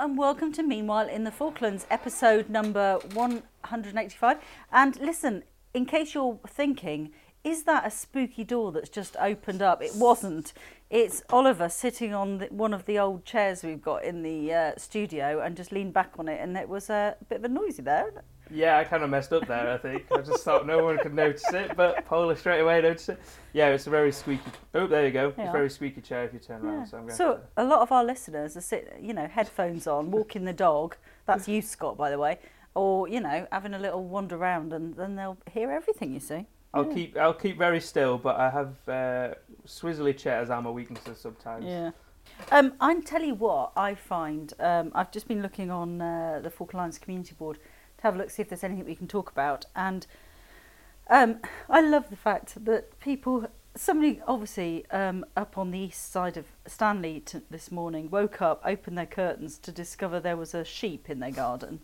and welcome to Meanwhile in the Falklands, episode number 185. And listen, in case you're thinking, is that a spooky door that's just opened up? It wasn't. It's Oliver sitting on the, one of the old chairs we've got in the uh, studio and just leaned back on it, and it was a bit of a noisy there. Yeah, I kind of messed up there. I think I just thought no one could notice it, but Paula straight away noticed it. Yeah, it's a very squeaky. Oh, there you go. It's a very squeaky chair if you turn around. Yeah. So I'm going. So a lot of our listeners are sit, you know, headphones on, walking the dog. That's you, Scott, by the way. Or you know, having a little wander around, and then they'll hear everything you see. I'll keep I'll keep very still, but I have uh, swizzly chairs are my weaknesses sometimes. Yeah. Um, I tell you what, I find um, I've just been looking on uh, the Falkland Islands Community Board to have a look, see if there's anything we can talk about, and um, I love the fact that people, somebody obviously um, up on the east side of Stanley t- this morning woke up, opened their curtains to discover there was a sheep in their garden.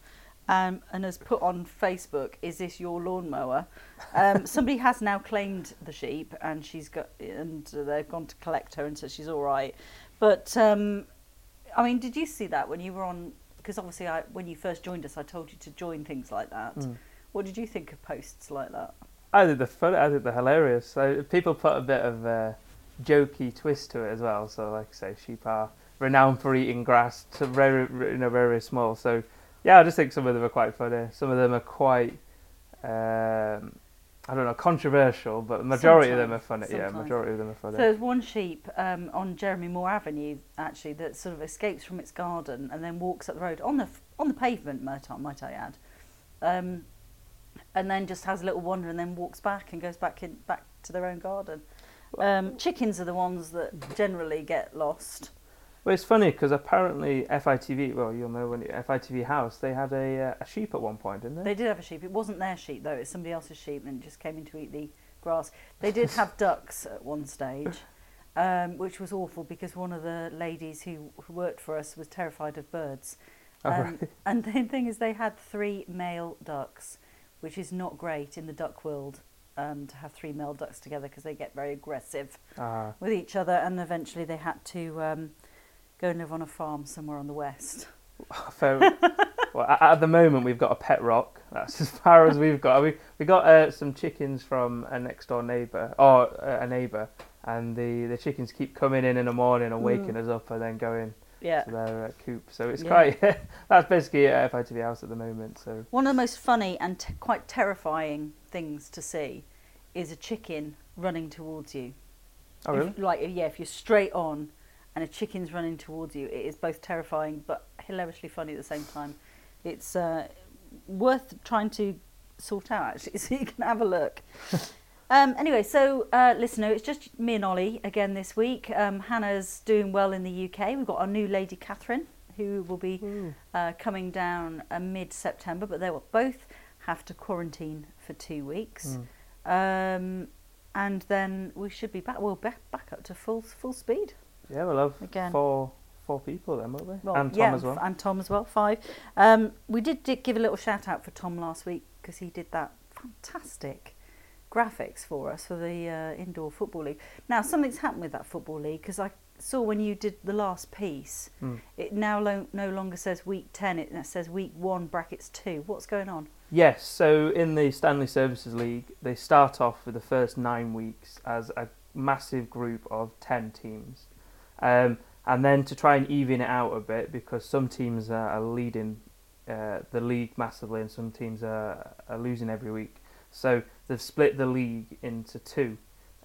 Um, and has put on Facebook, "Is this your lawnmower?" Um, somebody has now claimed the sheep, and she's got, and they've gone to collect her, and so she's all right. But um, I mean, did you see that when you were on? Because obviously, I, when you first joined us, I told you to join things like that. Mm. What did you think of posts like that? I think they're. I think they're hilarious. So people put a bit of a jokey twist to it as well. So like I say, sheep are renowned for eating grass, to very you know very very small. So yeah, I just think some of them are quite funny. Some of them are quite. Um, I don't know, controversial, but the majority of them are funny. Sometimes, Yeah, sometimes. majority of them are funny. So there's one sheep um, on Jeremy Moore Avenue actually that sort of escapes from its garden and then walks up the road on the on the pavement, might I, might I add, um, and then just has a little wander and then walks back and goes back in back to their own garden. Um, chickens are the ones that generally get lost. Well, it's funny because apparently FITV, well, you'll know when FITV House, they had a, uh, a sheep at one point, didn't they? They did have a sheep. It wasn't their sheep though; it's somebody else's sheep, and it just came in to eat the grass. They did have ducks at one stage, um, which was awful because one of the ladies who, who worked for us was terrified of birds. Oh, Um, right. And the thing is, they had three male ducks, which is not great in the duck world um, to have three male ducks together because they get very aggressive Ah, with each other, and eventually they had to um, go and live on a farm somewhere on the west. fair. well, at, the moment we've got a pet rock. That's as far as we've got. We we got uh, some chickens from a next door neighbour, or uh, a neighbour, and the, the chickens keep coming in in the morning and waking Mm. us up and then going Yeah. to their uh, coop. So it's Yeah. quite. that's basically it at FITV House at the moment. So One of the most funny and t- quite terrifying things to see is a chicken running towards you. oh If- really? like, yeah, if you're straight on and a chicken's running towards you, it is both terrifying but hilariously funny at the same time. It's uh, worth trying to sort out, actually, so you can have a look. um, anyway, so uh, listener, it's just me and Ollie again this week. Um, Hannah's doing well in the UK. We've got our new lady, Catherine, who will be uh, coming down uh, mid September, but they will both have to quarantine for two weeks. Mm. Um, and then we should be back. Well, back, back up to full full speed Yeah, we'll have again. four four people then, won't we? Well, and Tom yeah, as well. And Tom as well. Five. Um, we did, did give a little shout out for Tom last week because he did that fantastic graphics for us for the uh, indoor football league. Now something's happened with that football league because I saw when you did the last piece, Mm. it now lo- no longer says week ten. It says week one brackets two. What's going on? Yes, so in the Stanley Services League, they start off with the first nine weeks as a massive group of 10 teams. Um, and then to try and even it out a bit, because some teams are, leading uh, the league massively and some teams are, are losing every week. So they've split the league into two.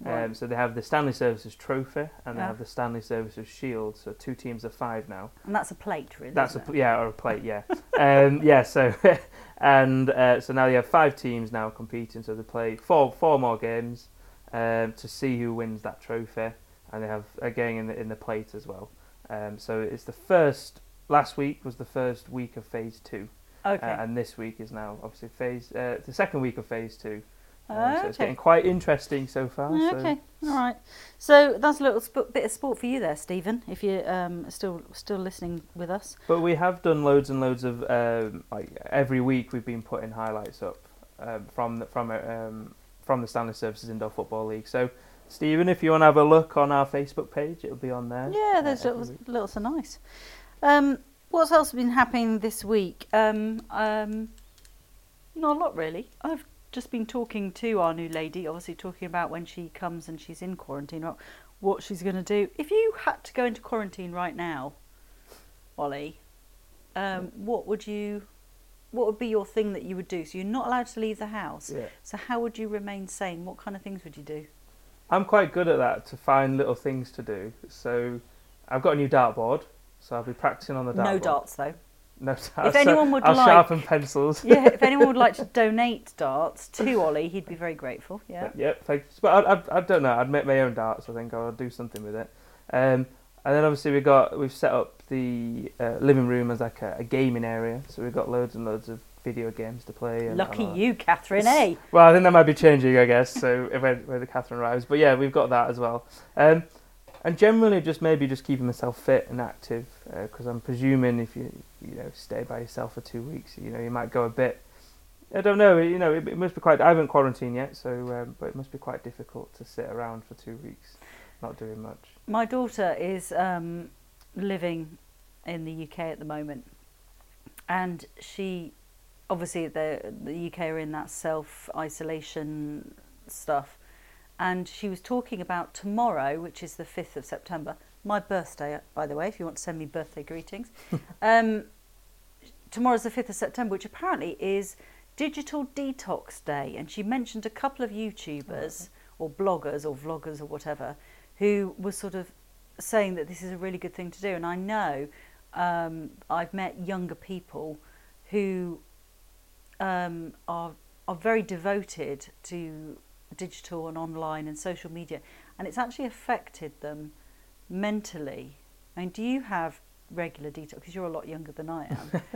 Um, so they have the Stanley Services Trophy and they have the Stanley Services Shield. So two teams of five now. And that's a plate, really. That's a it? yeah, or a plate, yeah. um, yeah, so and uh, so now you have five teams now competing. So they play four four more games um, to see who wins that trophy, and they have a game in the in the plate as well. Um, so it's the first. Last week was the first week of phase two, Okay. uh, and this week is now obviously phase uh, the second week of phase two. Um, Oh, So it's getting quite interesting so far. so- Okay, all right. So that's a little sp- bit of sport for you there, Stephen. If you're um, still still listening with us. But we have done loads and loads of um, like every week we've been putting highlights up um, from the, from um, from the Stanley Services Indoor Football League. So Stephen, if you want to have a look on our Facebook page, it'll be on there. Yeah, uh, those every little, week. little so nice. Um, What's else been happening this week? Um, um, not a lot really. I've just been talking to our new lady, obviously talking about when she comes and she's in quarantine, about what she's going to do. If you had to go into quarantine right now, Ollie, um, what would you, what would be your thing that you would do? So you're not allowed to leave the house. Yeah. So how would you remain sane? What kind of things would you do? I'm quite good at that to find little things to do. So I've got a new dartboard, so I'll be practicing on the dartboard. No darts though. No darts. If anyone would I'll like- sharpen pencils. Yeah, if anyone would like to donate darts to Ollie, he'd be very grateful. Yeah. Yep, thanks. But I, I, I don't know. I'd make my own darts. I think I'll do something with it. Um, and then obviously we got we've set up the uh, living room as like a, a gaming area. So we've got loads and loads of video games to play. And, Lucky and you, Catherine, eh? Well, I think that might be changing, I guess. So when, when the Catherine arrives, but yeah, we've got that as well. Um, and generally, just maybe just keeping myself fit and active, because I'm presuming if you you know stay by yourself for two weeks, you know you might go a bit. I don't know. You know, it, it must be quite. I haven't quarantined yet, so um, but it must be quite difficult to sit around for two weeks, not doing much. My daughter is um, living in the UK at the moment, and she, obviously, the the UK are in that self isolation stuff, and she was talking about tomorrow, which is the fifth of September, my birthday, by the way. If you want to send me birthday greetings, um, tomorrow's the fifth of September, which apparently is Digital Detox Day, and she mentioned a couple of YouTubers or bloggers or vloggers or whatever who were sort of saying that this is a really good thing to do. And I know um, I've met younger people who um, are are very devoted to digital and online and social media, and it's actually affected them mentally. I mean, do you have regular detox? Because you're a lot younger than I am.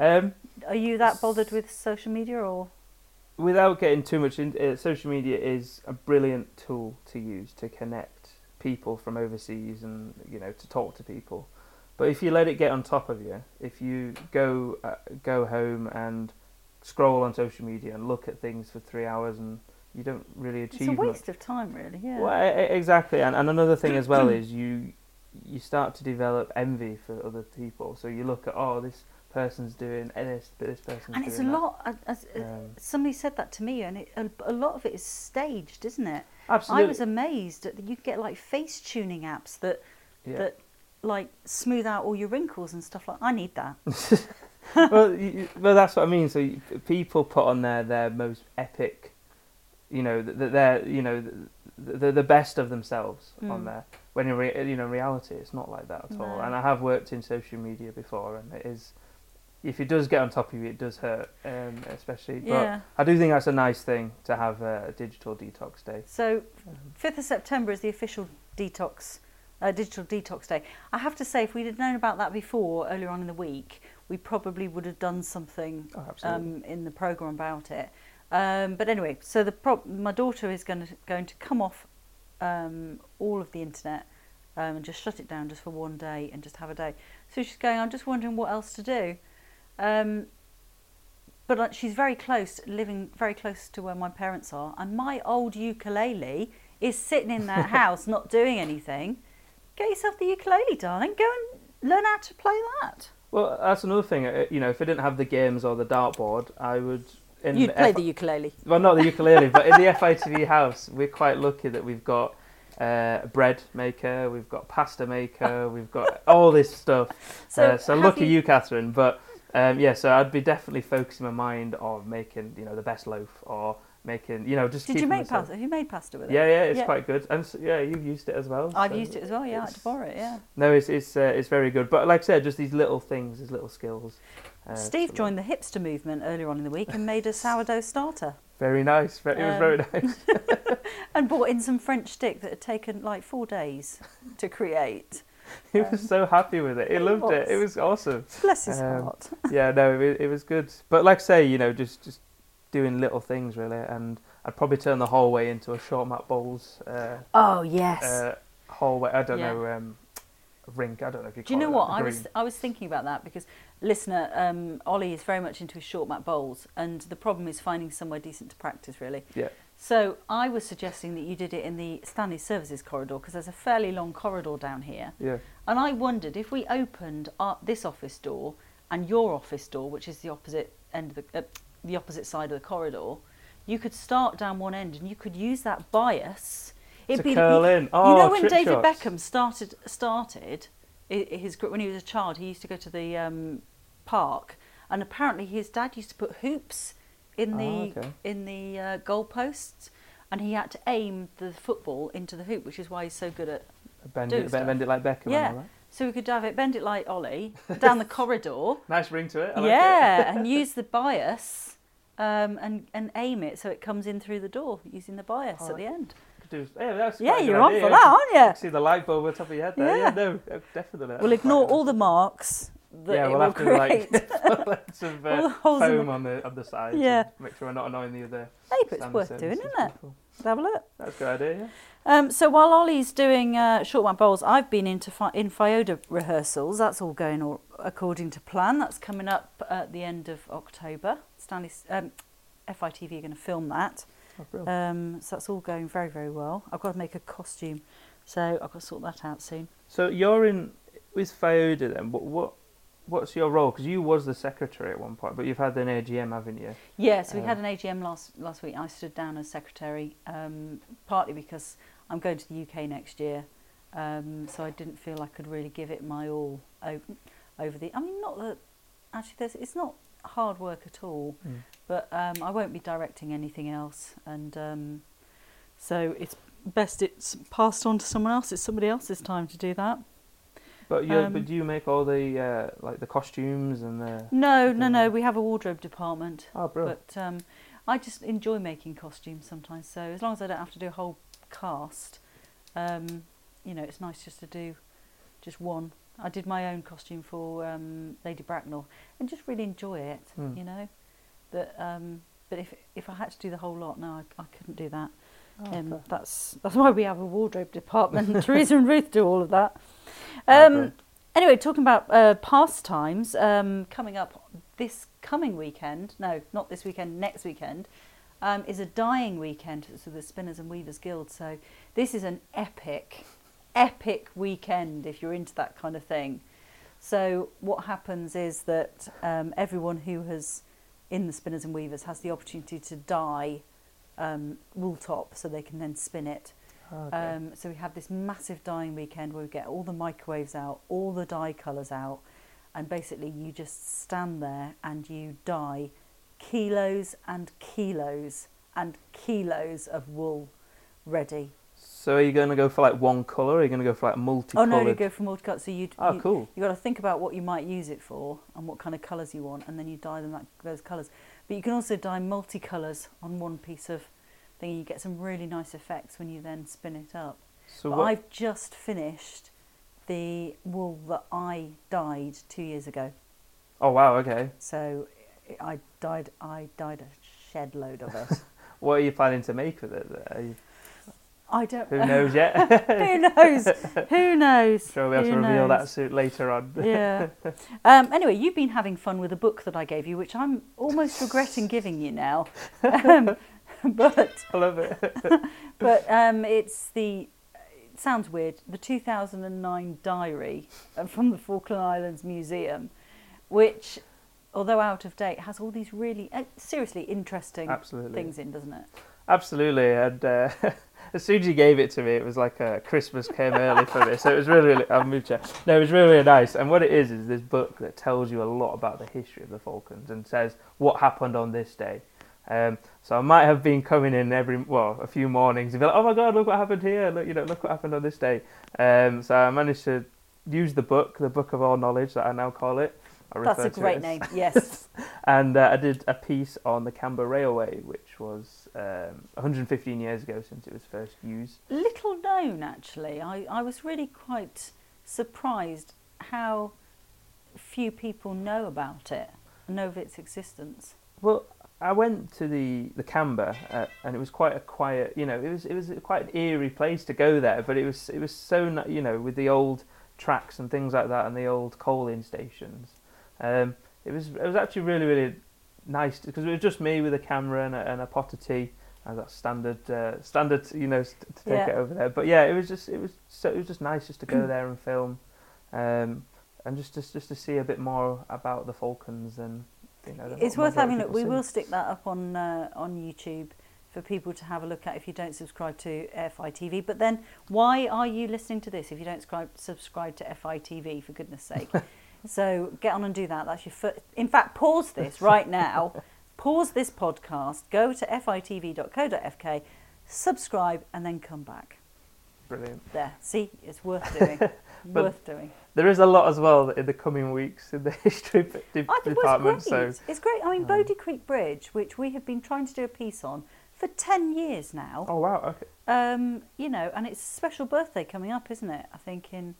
Um, Are you that bothered with social media or? without getting too much into uh, social media is a brilliant tool to use to connect people from overseas and you know to talk to people but if you let it get on top of you if you go uh, go home and scroll on social media and look at things for 3 hours and you don't really achieve. It's a much waste of time, really. Yeah. well, exactly, and, and another thing as well is you you start to develop envy for other people. So you look at oh this person's doing this, but this person's and it's a that. lot. uh, as, Um, somebody said that to me, and it, a, a lot of it is staged, isn't it? absolutely, I was amazed that you get like face tuning apps that yeah. that like smooth out all your wrinkles and stuff like. I need that. well, you, well, that's what I mean. So you, people put on their their most epic, you know, that they're you know the, the best of themselves on Mm. there. When in re, you know reality, it's not like that at all. And I have worked in social media before, and it is. If it does get on top of you, it does hurt, um, especially. But Yeah. I do think that's a nice thing to have a, digital detox day. So, fifth of September is the official detox, uh, digital detox day. I have to say, if we'd known about that before, earlier on in the week, we probably would have done something Oh, um, in the program about it. Um, but anyway, so the pro- my daughter is going to going to come off um, all of the internet um, and just shut it down just for one day and just have a day. So she's going. I'm just wondering what else to do. Um, but she's very close, living very close to where my parents are, and my old ukulele is sitting in that house, not doing anything. Get yourself the ukulele, darling. Go and learn how to play that. Well, that's another thing. uh, You know, if I didn't have the games or the dartboard, I would. In You'd play F- the ukulele. Well, not the ukulele, but in the FITV house, we're quite lucky that we've got uh, a bread maker, we've got pasta maker, we've got all this stuff. So uh, so have lucky you- you, Catherine. But um, yeah, so I'd be definitely focusing my mind on making, you know, the best loaf or making, you know, just. Did you make myself- pasta? You made pasta with it? Yeah, yeah, it's Yeah. quite good, and s yeah, you've used it as well. I've so used it as well. Yeah, I had to borrow it. Yeah. No, it's it's uh, it's very good. But like I said, just these little things, these little skills. Uh, Steve joined the hipster movement earlier on in the week and made a sourdough starter Very nice. It was Um, very nice. and brought in some French stick that had taken like four days to create. He was so happy with it. He He loved it. It was. was awesome. Bless his Um, heart. yeah, no, it, it was good. But like I say, you know, just just doing little things really, and I'd probably turn the hallway into a short mat bowls uh, Oh yes. uh, hallway. I don't Yeah. know, um, rink. I don't know if you. Do you know what I was? I was thinking about that because listener um, Ollie is very much into his short mat bowls, and the problem is finding somewhere decent to practice. Really. Yeah. So I was suggesting that you did it in the Stanley Services corridor because there's a fairly long corridor down here. Yeah. And I wondered if we opened our, this office door and your office door, which is the opposite end of the uh, the opposite side of the corridor, you could start down one end and you could use that bias. It'd To curl in. Oh, you know when David shots. Beckham started started his when he was a child, he used to go to the um, park, and apparently his dad used to put hoops in the Oh, okay. in the uh, goalposts, and he had to aim the football into the hoop, which is why he's so good at. Bend it, stuff. bend it like Beckham. Yeah. And all that. So we could have it bend it like Ollie down the corridor, Nice ring to it. I like yeah, and use the bias. Um, and, and aim it so it comes in through the door using the bias Oh, at the end. Could do- yeah, Yeah, quite a good you're on idea, for that, aren't you? See the light bulb on top of your head there. Yeah, Yeah. no, uh, definitely. We'll ignore all the marks that yeah, it we'll will have to create. like All the uh, foam on the on the sides. Yeah. Make sure we're not annoying the other. Hey, but it's worth doing, isn't it? people. Have a look. That's a good idea. Yeah. Um, so while Ollie's doing uh, short one bowls, I've been into fi- in Fioda rehearsals. That's all going all according to plan. That's coming up at the end of October. Stanley um, FITV are going to film that. Oh. Um, so that's all going very very well. I've got to make a costume, so I've got to sort that out soon. So you're in with Fioda then. What what what's your role? Because you was the secretary at one point, but you've had an AGM, haven't you? Yeah, so we Um, had an AGM last last week. I stood down as secretary, um, partly because I'm going to the UK next year, um, so I didn't feel I could really give it my all over, over the. I mean, not that actually, there's, it's not hard work at all, Mm. but um, I won't be directing anything else, and um, so it's best it's passed on to someone else. It's somebody else's time to do that. But you Um, but do you make all the uh, like the costumes and the? No, no, no. We have a wardrobe department. Oh, brilliant. But um, I just enjoy making costumes sometimes. So as long as I don't have to do a whole cast, um, you know, it's nice just to do just one. I did my own costume for um, Lady Bracknell and just really enjoy it. Hmm. You know, that. Um, but if if I had to do the whole lot, no, I, I couldn't do that. Oh, Um, that's that's why we have a wardrobe department. Teresa and Ruth do all of that. Oh, Um, anyway, talking about uh, pastimes, um, coming up this coming weekend, no, not this weekend, next weekend, um, is a dying weekend for the Spinners and Weavers Guild. So this is an epic, epic weekend if you're into that kind of thing. So what happens is that um, everyone who has in the Spinners and Weavers has the opportunity to dye um, wool top so they can then spin it. Oh, okay. Um, so we have this massive dyeing weekend where we get all the microwaves out, all the dye colours out, and basically you just stand there and you dye kilos and kilos and kilos of wool ready. So are you going to go for like one colour? Or are you going to go for like multi? Oh no, you go for multicut. So you Oh, you, cool. you got to think about what you might use it for and what kind of colours you want, and then you dye them that, those colours. But you can also dye multicolours on one piece of thing. You get some really nice effects when you then spin it up. So But what? I've just finished the wool that I dyed two years ago. Oh wow. Okay. So I dyed I dyed a shed load of it. What are you planning to make with it? I don't. Know. Who knows yet? Who knows? Who knows? Sure, we'll be able Who to reveal knows? that suit later on. yeah. Um, anyway, you've been having fun with a book that I gave you, which I'm almost regretting giving you now. Um, but I love it. but um, it's the. It sounds weird. The 2009 diary from the Falkland Islands Museum, which, although out of date, has all these really uh, seriously interesting Absolutely. things in, doesn't it? Absolutely, and uh, as soon as you gave it to me, it was like uh, Christmas came early for this. So it was really, really, I'll move you. No, it was really, really nice. And what it is is this book that tells you a lot about the history of the Falklands and says what happened on this day. Um, so I might have been coming in every well a few mornings and be like, oh my god, look what happened here. Look, you know, look what happened on this day. Um, so I managed to use the book, the book of all knowledge that I now call it. I That's a great name. Yes. And uh, I did a piece on the Camber Railway, which was um, 115 years ago since it was first used. Little known, actually. I, I was really quite surprised how few people know about it, know of its existence. Well, I went to the the Camber, uh, and it was quite a quiet. You know, it was it was quite an eerie place to go there, but it was it was so you know with the old tracks and things like that, and the old coaling stations. Um, it was it was actually really really nice because it was just me with a camera and a, and a pot of tea, as that standard uh, standard you know st- to take Yeah. it over there. But yeah, it was just it was so it was just nice just to go there and film, um, and just just just to see a bit more about the Falklands and you know. It's worth having a look. We see. will stick that up on uh, on YouTube for people to have a look at if you don't subscribe to FITV. But then, why are you listening to this if you don't subscribe subscribe to FITV? For goodness sake! so get on and do that. That's your first. In fact, pause this right now. pause this podcast. Go to fitv.co.fk, subscribe, and then come back. Brilliant. There. See, it's worth doing. Worth doing. There is a lot as well in the coming weeks in the history de- I think department. it's great. So It's great. I mean, um, Bodie Creek Bridge, which we have been trying to do a piece on for 10 years now. oh wow, okay. Um, you know, and it's a special birthday coming up, isn't it? I think in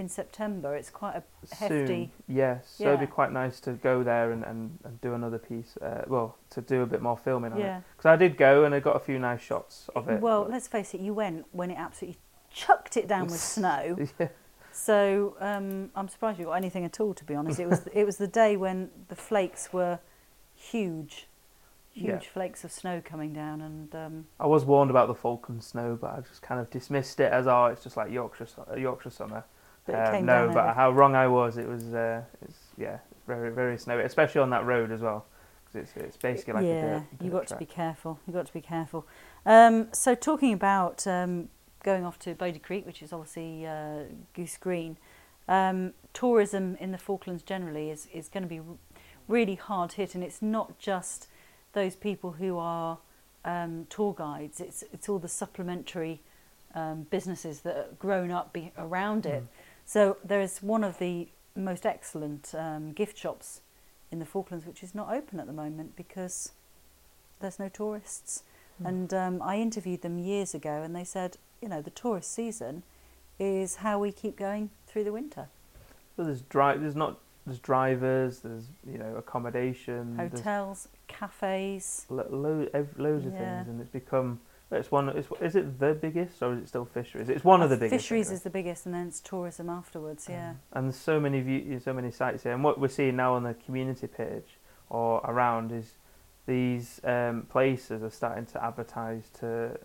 in September. It's quite a hefty. Soon, yes. So it'd be quite nice to go there and, and, and do another piece. Uh, well, to do a bit more filming on it. Yeah. Because I did go and I got a few nice shots of it. Well, let's face it. You went when it absolutely chucked it down with snow. yeah. So um, I'm surprised you got anything at all. To be honest, it was it was the day when the flakes were huge, huge Yeah. flakes of snow coming down, and um, I was warned about the Falkland snow, but I just kind of dismissed it as oh, it's just like Yorkshire Yorkshire summer. But Um, no, but how wrong I was. It was uh, it's yeah, very very snowy, especially on that road as well. 'Cause it's it's basically like yeah, a dirt, you dirt got to be careful. You got to be careful. Um, so talking about um, going off to Bodie Creek, which is obviously uh, Goose Green, um, tourism in the Falklands generally is is going to be really hard hit, and it's not just those people who are um, tour guides. It's it's all the supplementary um, businesses that are grown up be- around it. Mm. So there is one of the most excellent um, gift shops in the Falklands, which is not open at the moment because there's no tourists. Mm. And um, I interviewed them years ago, and they said, you know, the tourist season is how we keep going through the winter. So there's dri- There's not. There's drivers. There's you know accommodation. Hotels, cafes. lo- lo- ev- loads of Yeah. things, and it's become. It's one. It's, is it the biggest or is it still fisheries? It's one of the biggest. Fisheries anyway. is the biggest, and then it's tourism afterwards. Yeah. Um, and there's so many view, so many sites here. And what we're seeing now on the community page or around is these um, places are starting to advertise to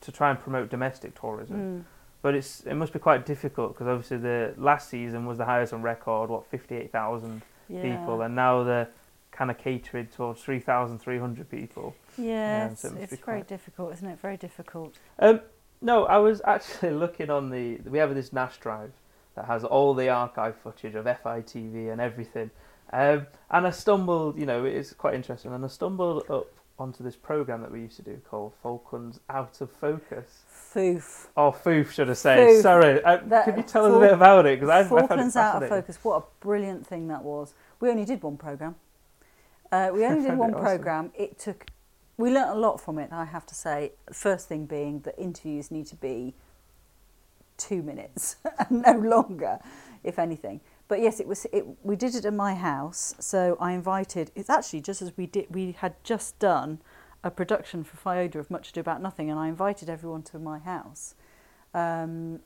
to try and promote domestic tourism. Mm. But it's it must be quite difficult because obviously the last season was the highest on record, what fifty eight thousand yeah. people, and now they're kind of catering towards three thousand three hundred people. Yeah, Yeah, it's, so it it's very quite- difficult, isn't it? Very difficult. Um, no, I was actually looking on the. We have this NAS drive that has all the archive footage of FITV and everything. Um, and I stumbled, you know, it's quite interesting, and I stumbled up onto this program that we used to do called Falklands Out of Focus. Foof. Oh, Foof, should I say? Foof. Sorry, uh, That- could you tell us a bit about it? Because I, I found it Falklands out of focus. What a brilliant thing that was. We only did one program. Uh, we only did one awesome. program. It took. We learnt a lot from it. I have to say. First thing being that interviews need to be two minutes and no longer, if anything. But yes, it was. It, we did it at my house, so I invited. It's actually just as we did. We had just done a production for Fioda of Much Ado About Nothing, and I invited everyone to my house, um,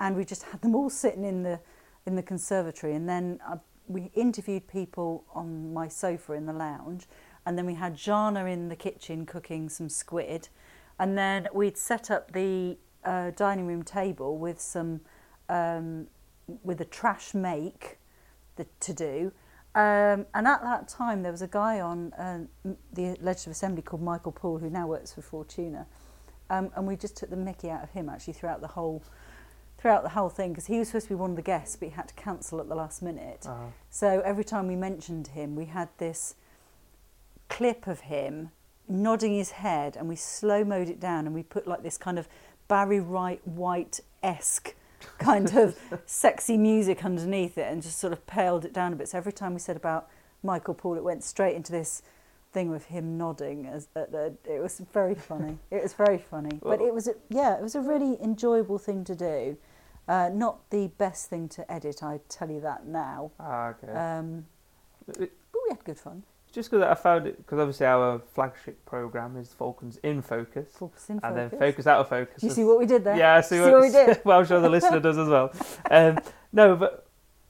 and we just had them all sitting in the in the conservatory, and then I, we interviewed people on my sofa in the lounge, and then we had Jana in the kitchen cooking some squid, and then we'd set up the uh, dining room table with some um, with a trash make the, to do. Um, and at that time, there was a guy on uh, the Legislative Assembly called Michael Poole, who now works for Fortuna, um, and we just took the Mickey out of him actually throughout the whole throughout the whole thing because he was supposed to be one of the guests, but he had to cancel at the last minute. Uh, So every time we mentioned him, we had this clip of him nodding his head, and we slow mode it down, and we put like this kind of Barry Wright White esque kind of sexy music underneath it, and just sort of paled it down a bit. So every time we said about Michael Poole, it went straight into this thing with him nodding. As uh, uh, it was very funny. It was very funny, but it was a, yeah, it was a really enjoyable thing to do. Uh, not the best thing to edit, I tell you that now. ah, okay. Um, but we had good fun. Just because I found it, because obviously our flagship program is Falklands in Focus, Focus in Focus. and then focus. Out of focus. You see what we did there? Yeah, I see, See what, what we did? well, I'm sure the listener does as well. Um, no, but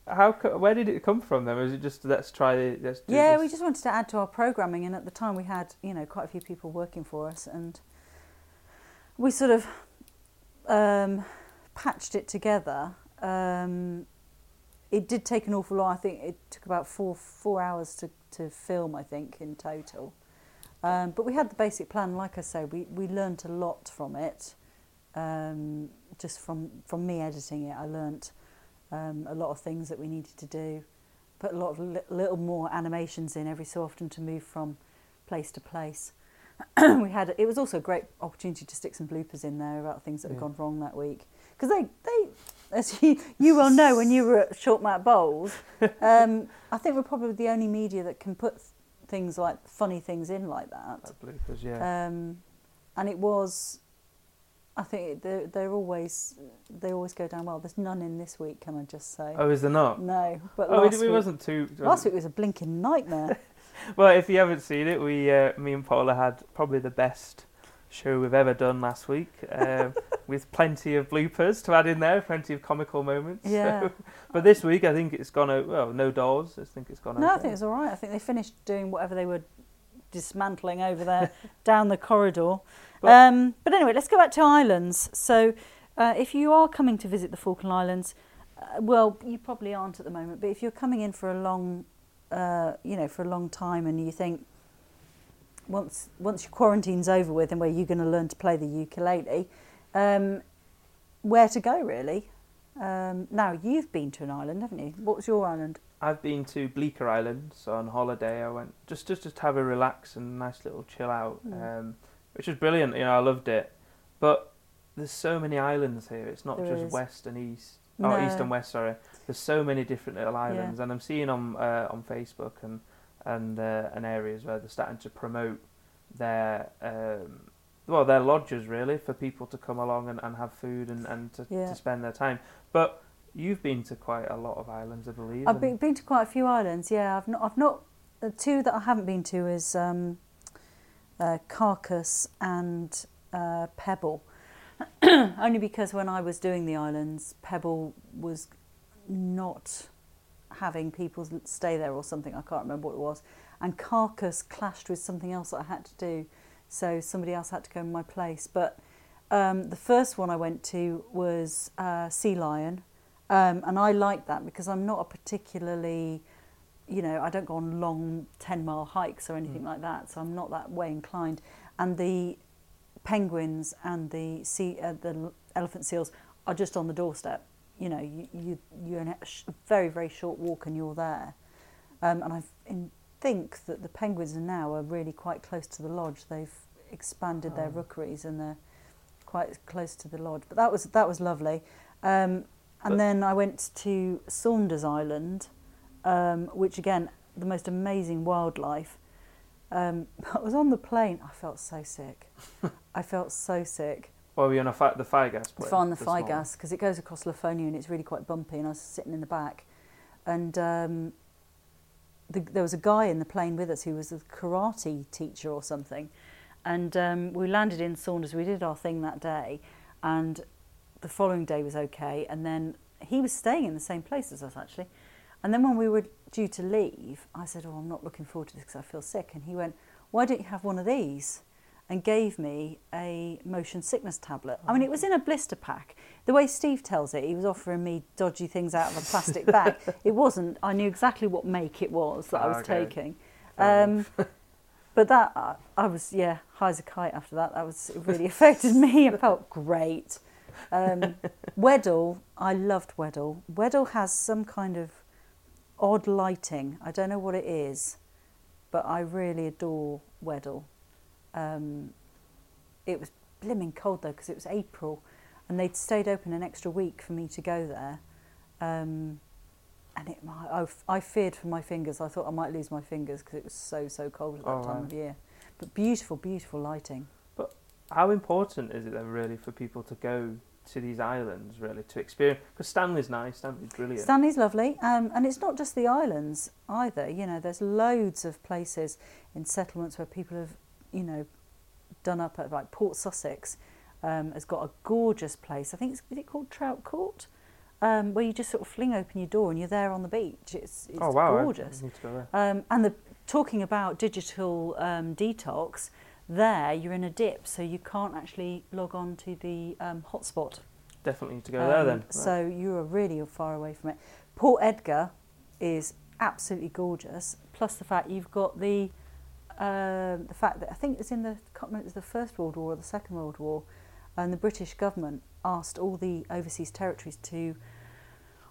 How? Where did it come from? Then was it just let's try? Let's do Yeah, this? we just wanted to add to our programming, and at the time we had, you know, quite a few people working for us, and we sort of um, patched it together. Um, it did take an awful lot. I think it took about four four hours to, to film. I think in total, um, but we had the basic plan. Like I say, we we learnt a lot from it. Um, just from from me editing it, I learnt um, a lot of things that we needed to do put a lot of li- little more animations in every so often to move from place to place. we had it was also a great opportunity to stick some bloopers in there about things that had gone wrong that week because they they as you you will know when you were at Short Mat Bowls, um, I think we're probably the only media that can put things like funny things in like that. Uh, bloopers, yeah. Um, and it was, I think they're, they're always they always go down well. There's none in this week, can I just say? oh, is there not? No, but Oh, last it, it week, wasn't too. last week was a blinking nightmare. Well, if you haven't seen it, we, uh, me and Paula had probably the best show we've ever done last week, um, with plenty of bloopers to add in there, plenty of comical moments. Yeah. So- but this week, I think it's gone. o- Well, no doors. I think it's gone. No, I think it's all right. I think they finished doing whatever they were dismantling over there down the corridor. But- um, but anyway, let's go back to islands. So, uh, if you are coming to visit the Falkland Islands, uh, well, you probably aren't at the moment. But if you're coming in for a long, uh, you know, for a long time, and you think once once your quarantine's over with, and where you're going to learn to play the ukulele, um, where to go really? Um, now you've been to an island, haven't you? What's your island? I've been to Bleaker Island so on holiday. I went just just just have a relax and nice little chill out, Mm. um, which was brilliant. You know, I loved it. But there's so many islands here. It's not There just is. west and east. No. Oh, east and west. Sorry. There's so many different little islands, and I'm seeing on uh, on Facebook and and uh, and areas where they're starting to promote their um, well their lodges really for people to come along and, and have food and, and to, Yeah. to spend their time. But you've been to quite a lot of islands, I believe. I've been, been to quite a few islands. Yeah, I've not. I've not. The two that I haven't been to is um, uh, Carcass and uh, Pebble. Only because when I was doing the islands, Pebble was not having people stay there or something. I can't remember what it was. And Carcass clashed with something else that I had to do, so somebody else had to go in my place. But um, the first one I went to was uh, Sea Lion, um, and I like that because I'm not a particularly, you know, I don't go on long 10 mile hikes or anything Mm. like that, so I'm not that way inclined. And the penguins and the sea, uh, the elephant seals are just on the doorstep. You know, you, you, you're in a very, very short walk and you're there. Um, and I think that the penguins are now are really quite close to the lodge. They've expanded their Oh. rookeries and they're quite close to the lodge. But that was that was lovely. Um, and But- then I went to Saunders Island, um, which again the most amazing wildlife. Um, I was on the plane. I felt so sick. I felt so sick. Well, we're on a fi- the FIGAS place. on the FIGAS because it goes across Lafonia and it's really quite bumpy. And I was sitting in the back, and um, the, there was a guy in the plane with us who was a karate teacher or something. And um, we landed in Saunders. We did our thing that day, and the following day was okay. And then he was staying in the same place as us actually. And then when we were due to leave, I said, "Oh, I'm not looking forward to this because I feel sick." And he went, "Why don't you have one of these?" And gave me a motion sickness tablet. I mean, it was in a blister pack. The way Steve tells it, he was offering me dodgy things out of a plastic bag. It wasn't. I knew exactly what make it was that I was Okay. taking. Um, but that I, I was yeah high as a kite after that. That was it really affected me. It felt great. Um, Weddell, I loved Weddell. Weddell has some kind of odd lighting. I don't know what it is, but I really adore Weddell. Um, it was blimmin' cold though because it was April, and they'd stayed open an extra week for me to go there. Um, and it, I, I feared for my fingers. I thought I might lose my fingers because it was so so cold at that Oh, time wow. of year. But beautiful, beautiful lighting. But how important is it then, really, for people to go to these islands, really, to experience? Because Stanley's nice, Stanley's brilliant. Stanley's lovely, um, and it's not just the islands either. You know, there's loads of places in settlements where people have, you know, done up at like Port Sussex. Um, has got a gorgeous place. I think it's is it called Trout Court, um, where you just sort of fling open your door and you're there on the beach. It's, it's oh wow, gorgeous. go. Um, and the talking about digital um, detox, there you're in a dip, so you can't actually log on to the um, hotspot. Definitely need to go there Um, then. Right. So you are really far away from it. Port Edgar is absolutely gorgeous. Plus the fact you've got the um the fact that I think it's in the I can't remember, it was the First World War or the Second World War, and the British government asked all the overseas territories to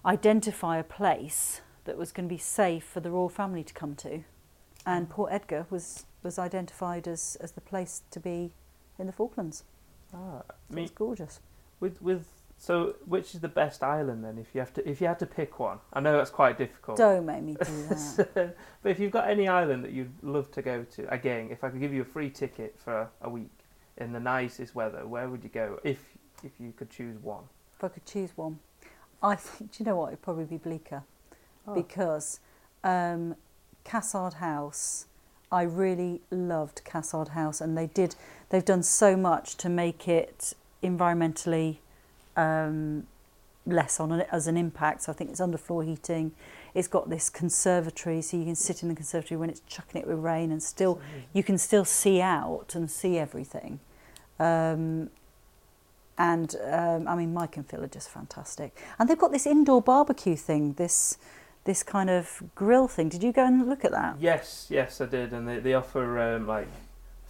identify a place that was going to be safe for the royal family to come to, and Port Edgar was was identified as as the place to be in the Falklands. ah, So me, it's gorgeous. with with so which is the best island then? If you have to if you had to pick one, I know that's quite difficult. Don't make me do that. but if you've got any island that you'd love to go to, again, if I could give you a free ticket for a week in the nicest weather, where would you go if if you could choose one? If I could choose one, I think, do you know what? It'd probably be Bleaker Oh. because um, Cassard House, I really loved Cassard House and they did, they've done so much to make it environmentally um, less on it as an impact. So I think it's underfloor heating. It's got this conservatory, so you can sit in the conservatory when it's chucking it with rain and still you can still see out and see everything. Um, and um, I mean, Mike and Phil are just fantastic. And they've got this indoor barbecue thing, this this kind of grill thing. Did you go and look at that? Yes, yes, I did, and they they offer um, like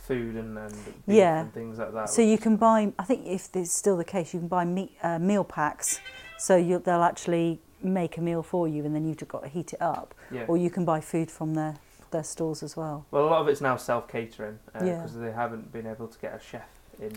food and and beef Yeah. and things like that. So you can buy. I think if is still the case, you can buy meat, uh, meal packs. So you'll, they'll actually make a meal for you, and then you've just got to heat it up. yeah. Or you can buy food from their their stores as well. Well, a lot of it's now self catering because Yeah. they haven't been able to get a chef in.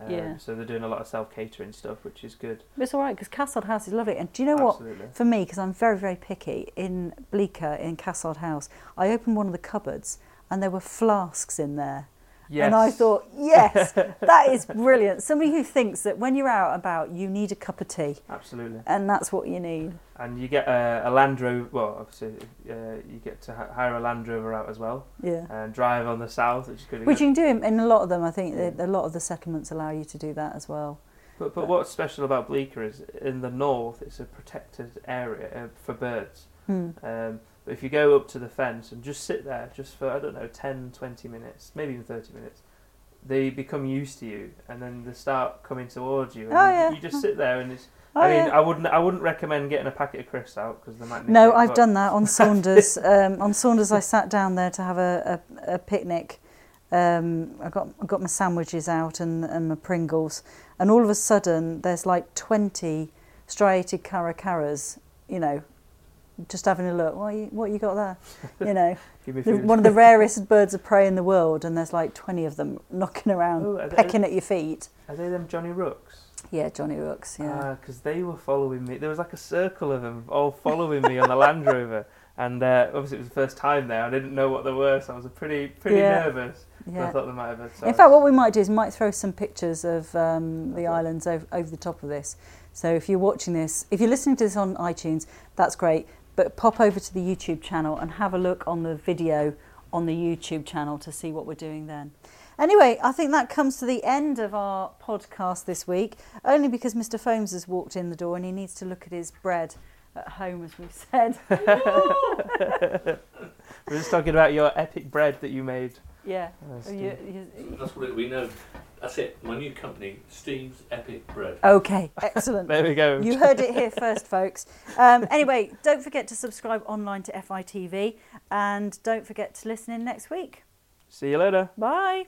Um, yeah. So they're doing a lot of self catering stuff, which is good. It's all right because Cassard House is lovely. And do you know what? Absolutely. For me, because I'm very, very picky, in Bleaker, in Cassard House, I opened one of the cupboards and there were flasks in there. Yes. And I thought, yes, that is brilliant. Somebody who thinks that when you're out about, you need a cup of tea, Absolutely. and that's what you need. And you get a, a Land Rover. Well, obviously, uh, you get to hire a Land Rover out as well Yeah. and drive on the south, which is good. Which you can do in, in a lot of them. I think that a lot of the settlements allow you to do that as well. But, but what's special about Bleaker is in the north, it's a protected area uh, for birds. Hmm. Um, but if you go up to the fence and just sit there, just for, I don't know, 10, 20 minutes, maybe even 30 minutes, they become used to you and then they start coming towards you. And Oh, you, yeah. you just sit there and it's. Oh, I mean, yeah. I wouldn't, I wouldn't recommend getting a packet of crisps out because they might. No, it, I've but- done that on Saunders. um, on Saunders, I sat down there to have a, a, a picnic. Um, I got I got my sandwiches out and, and my Pringles, and all of a sudden there's like twenty striated caracaras. You know, just having a look. What you, what you got there? You know, Give me the, food. one of the rarest birds of prey in the world, and there's like twenty of them knocking around, Oh, are they- pecking at your feet. Are they them Johnny Rooks? Yeah, Johnny Rooks. Yeah. because they were following me. There was like a circle of them all following me on the Land Rover, and uh, obviously it was the first time there. I didn't know what they were, so I was pretty pretty Yeah. nervous. But I thought they might have. Had In fact, what we might do is we might throw some pictures of um, the islands over, over the top of this. So if you're watching this, if you're listening to this on iTunes, that's great. But pop over to the YouTube channel and have a look on the video on the YouTube channel to see what we're doing then. Anyway, I think that comes to the end of our podcast this week, only because Mr. Foams has walked in the door and he needs to look at his bread at home, as we've said. We're just talking about your epic bread that you made. Yeah. Uh, You- you- That's what it, we know. That's it. My new company, Steve's Epic Bread. okay, excellent. There we go. You heard it here first, folks. Um, anyway, don't forget to subscribe online to FITV and don't forget to listen in next week. See you later. Bye.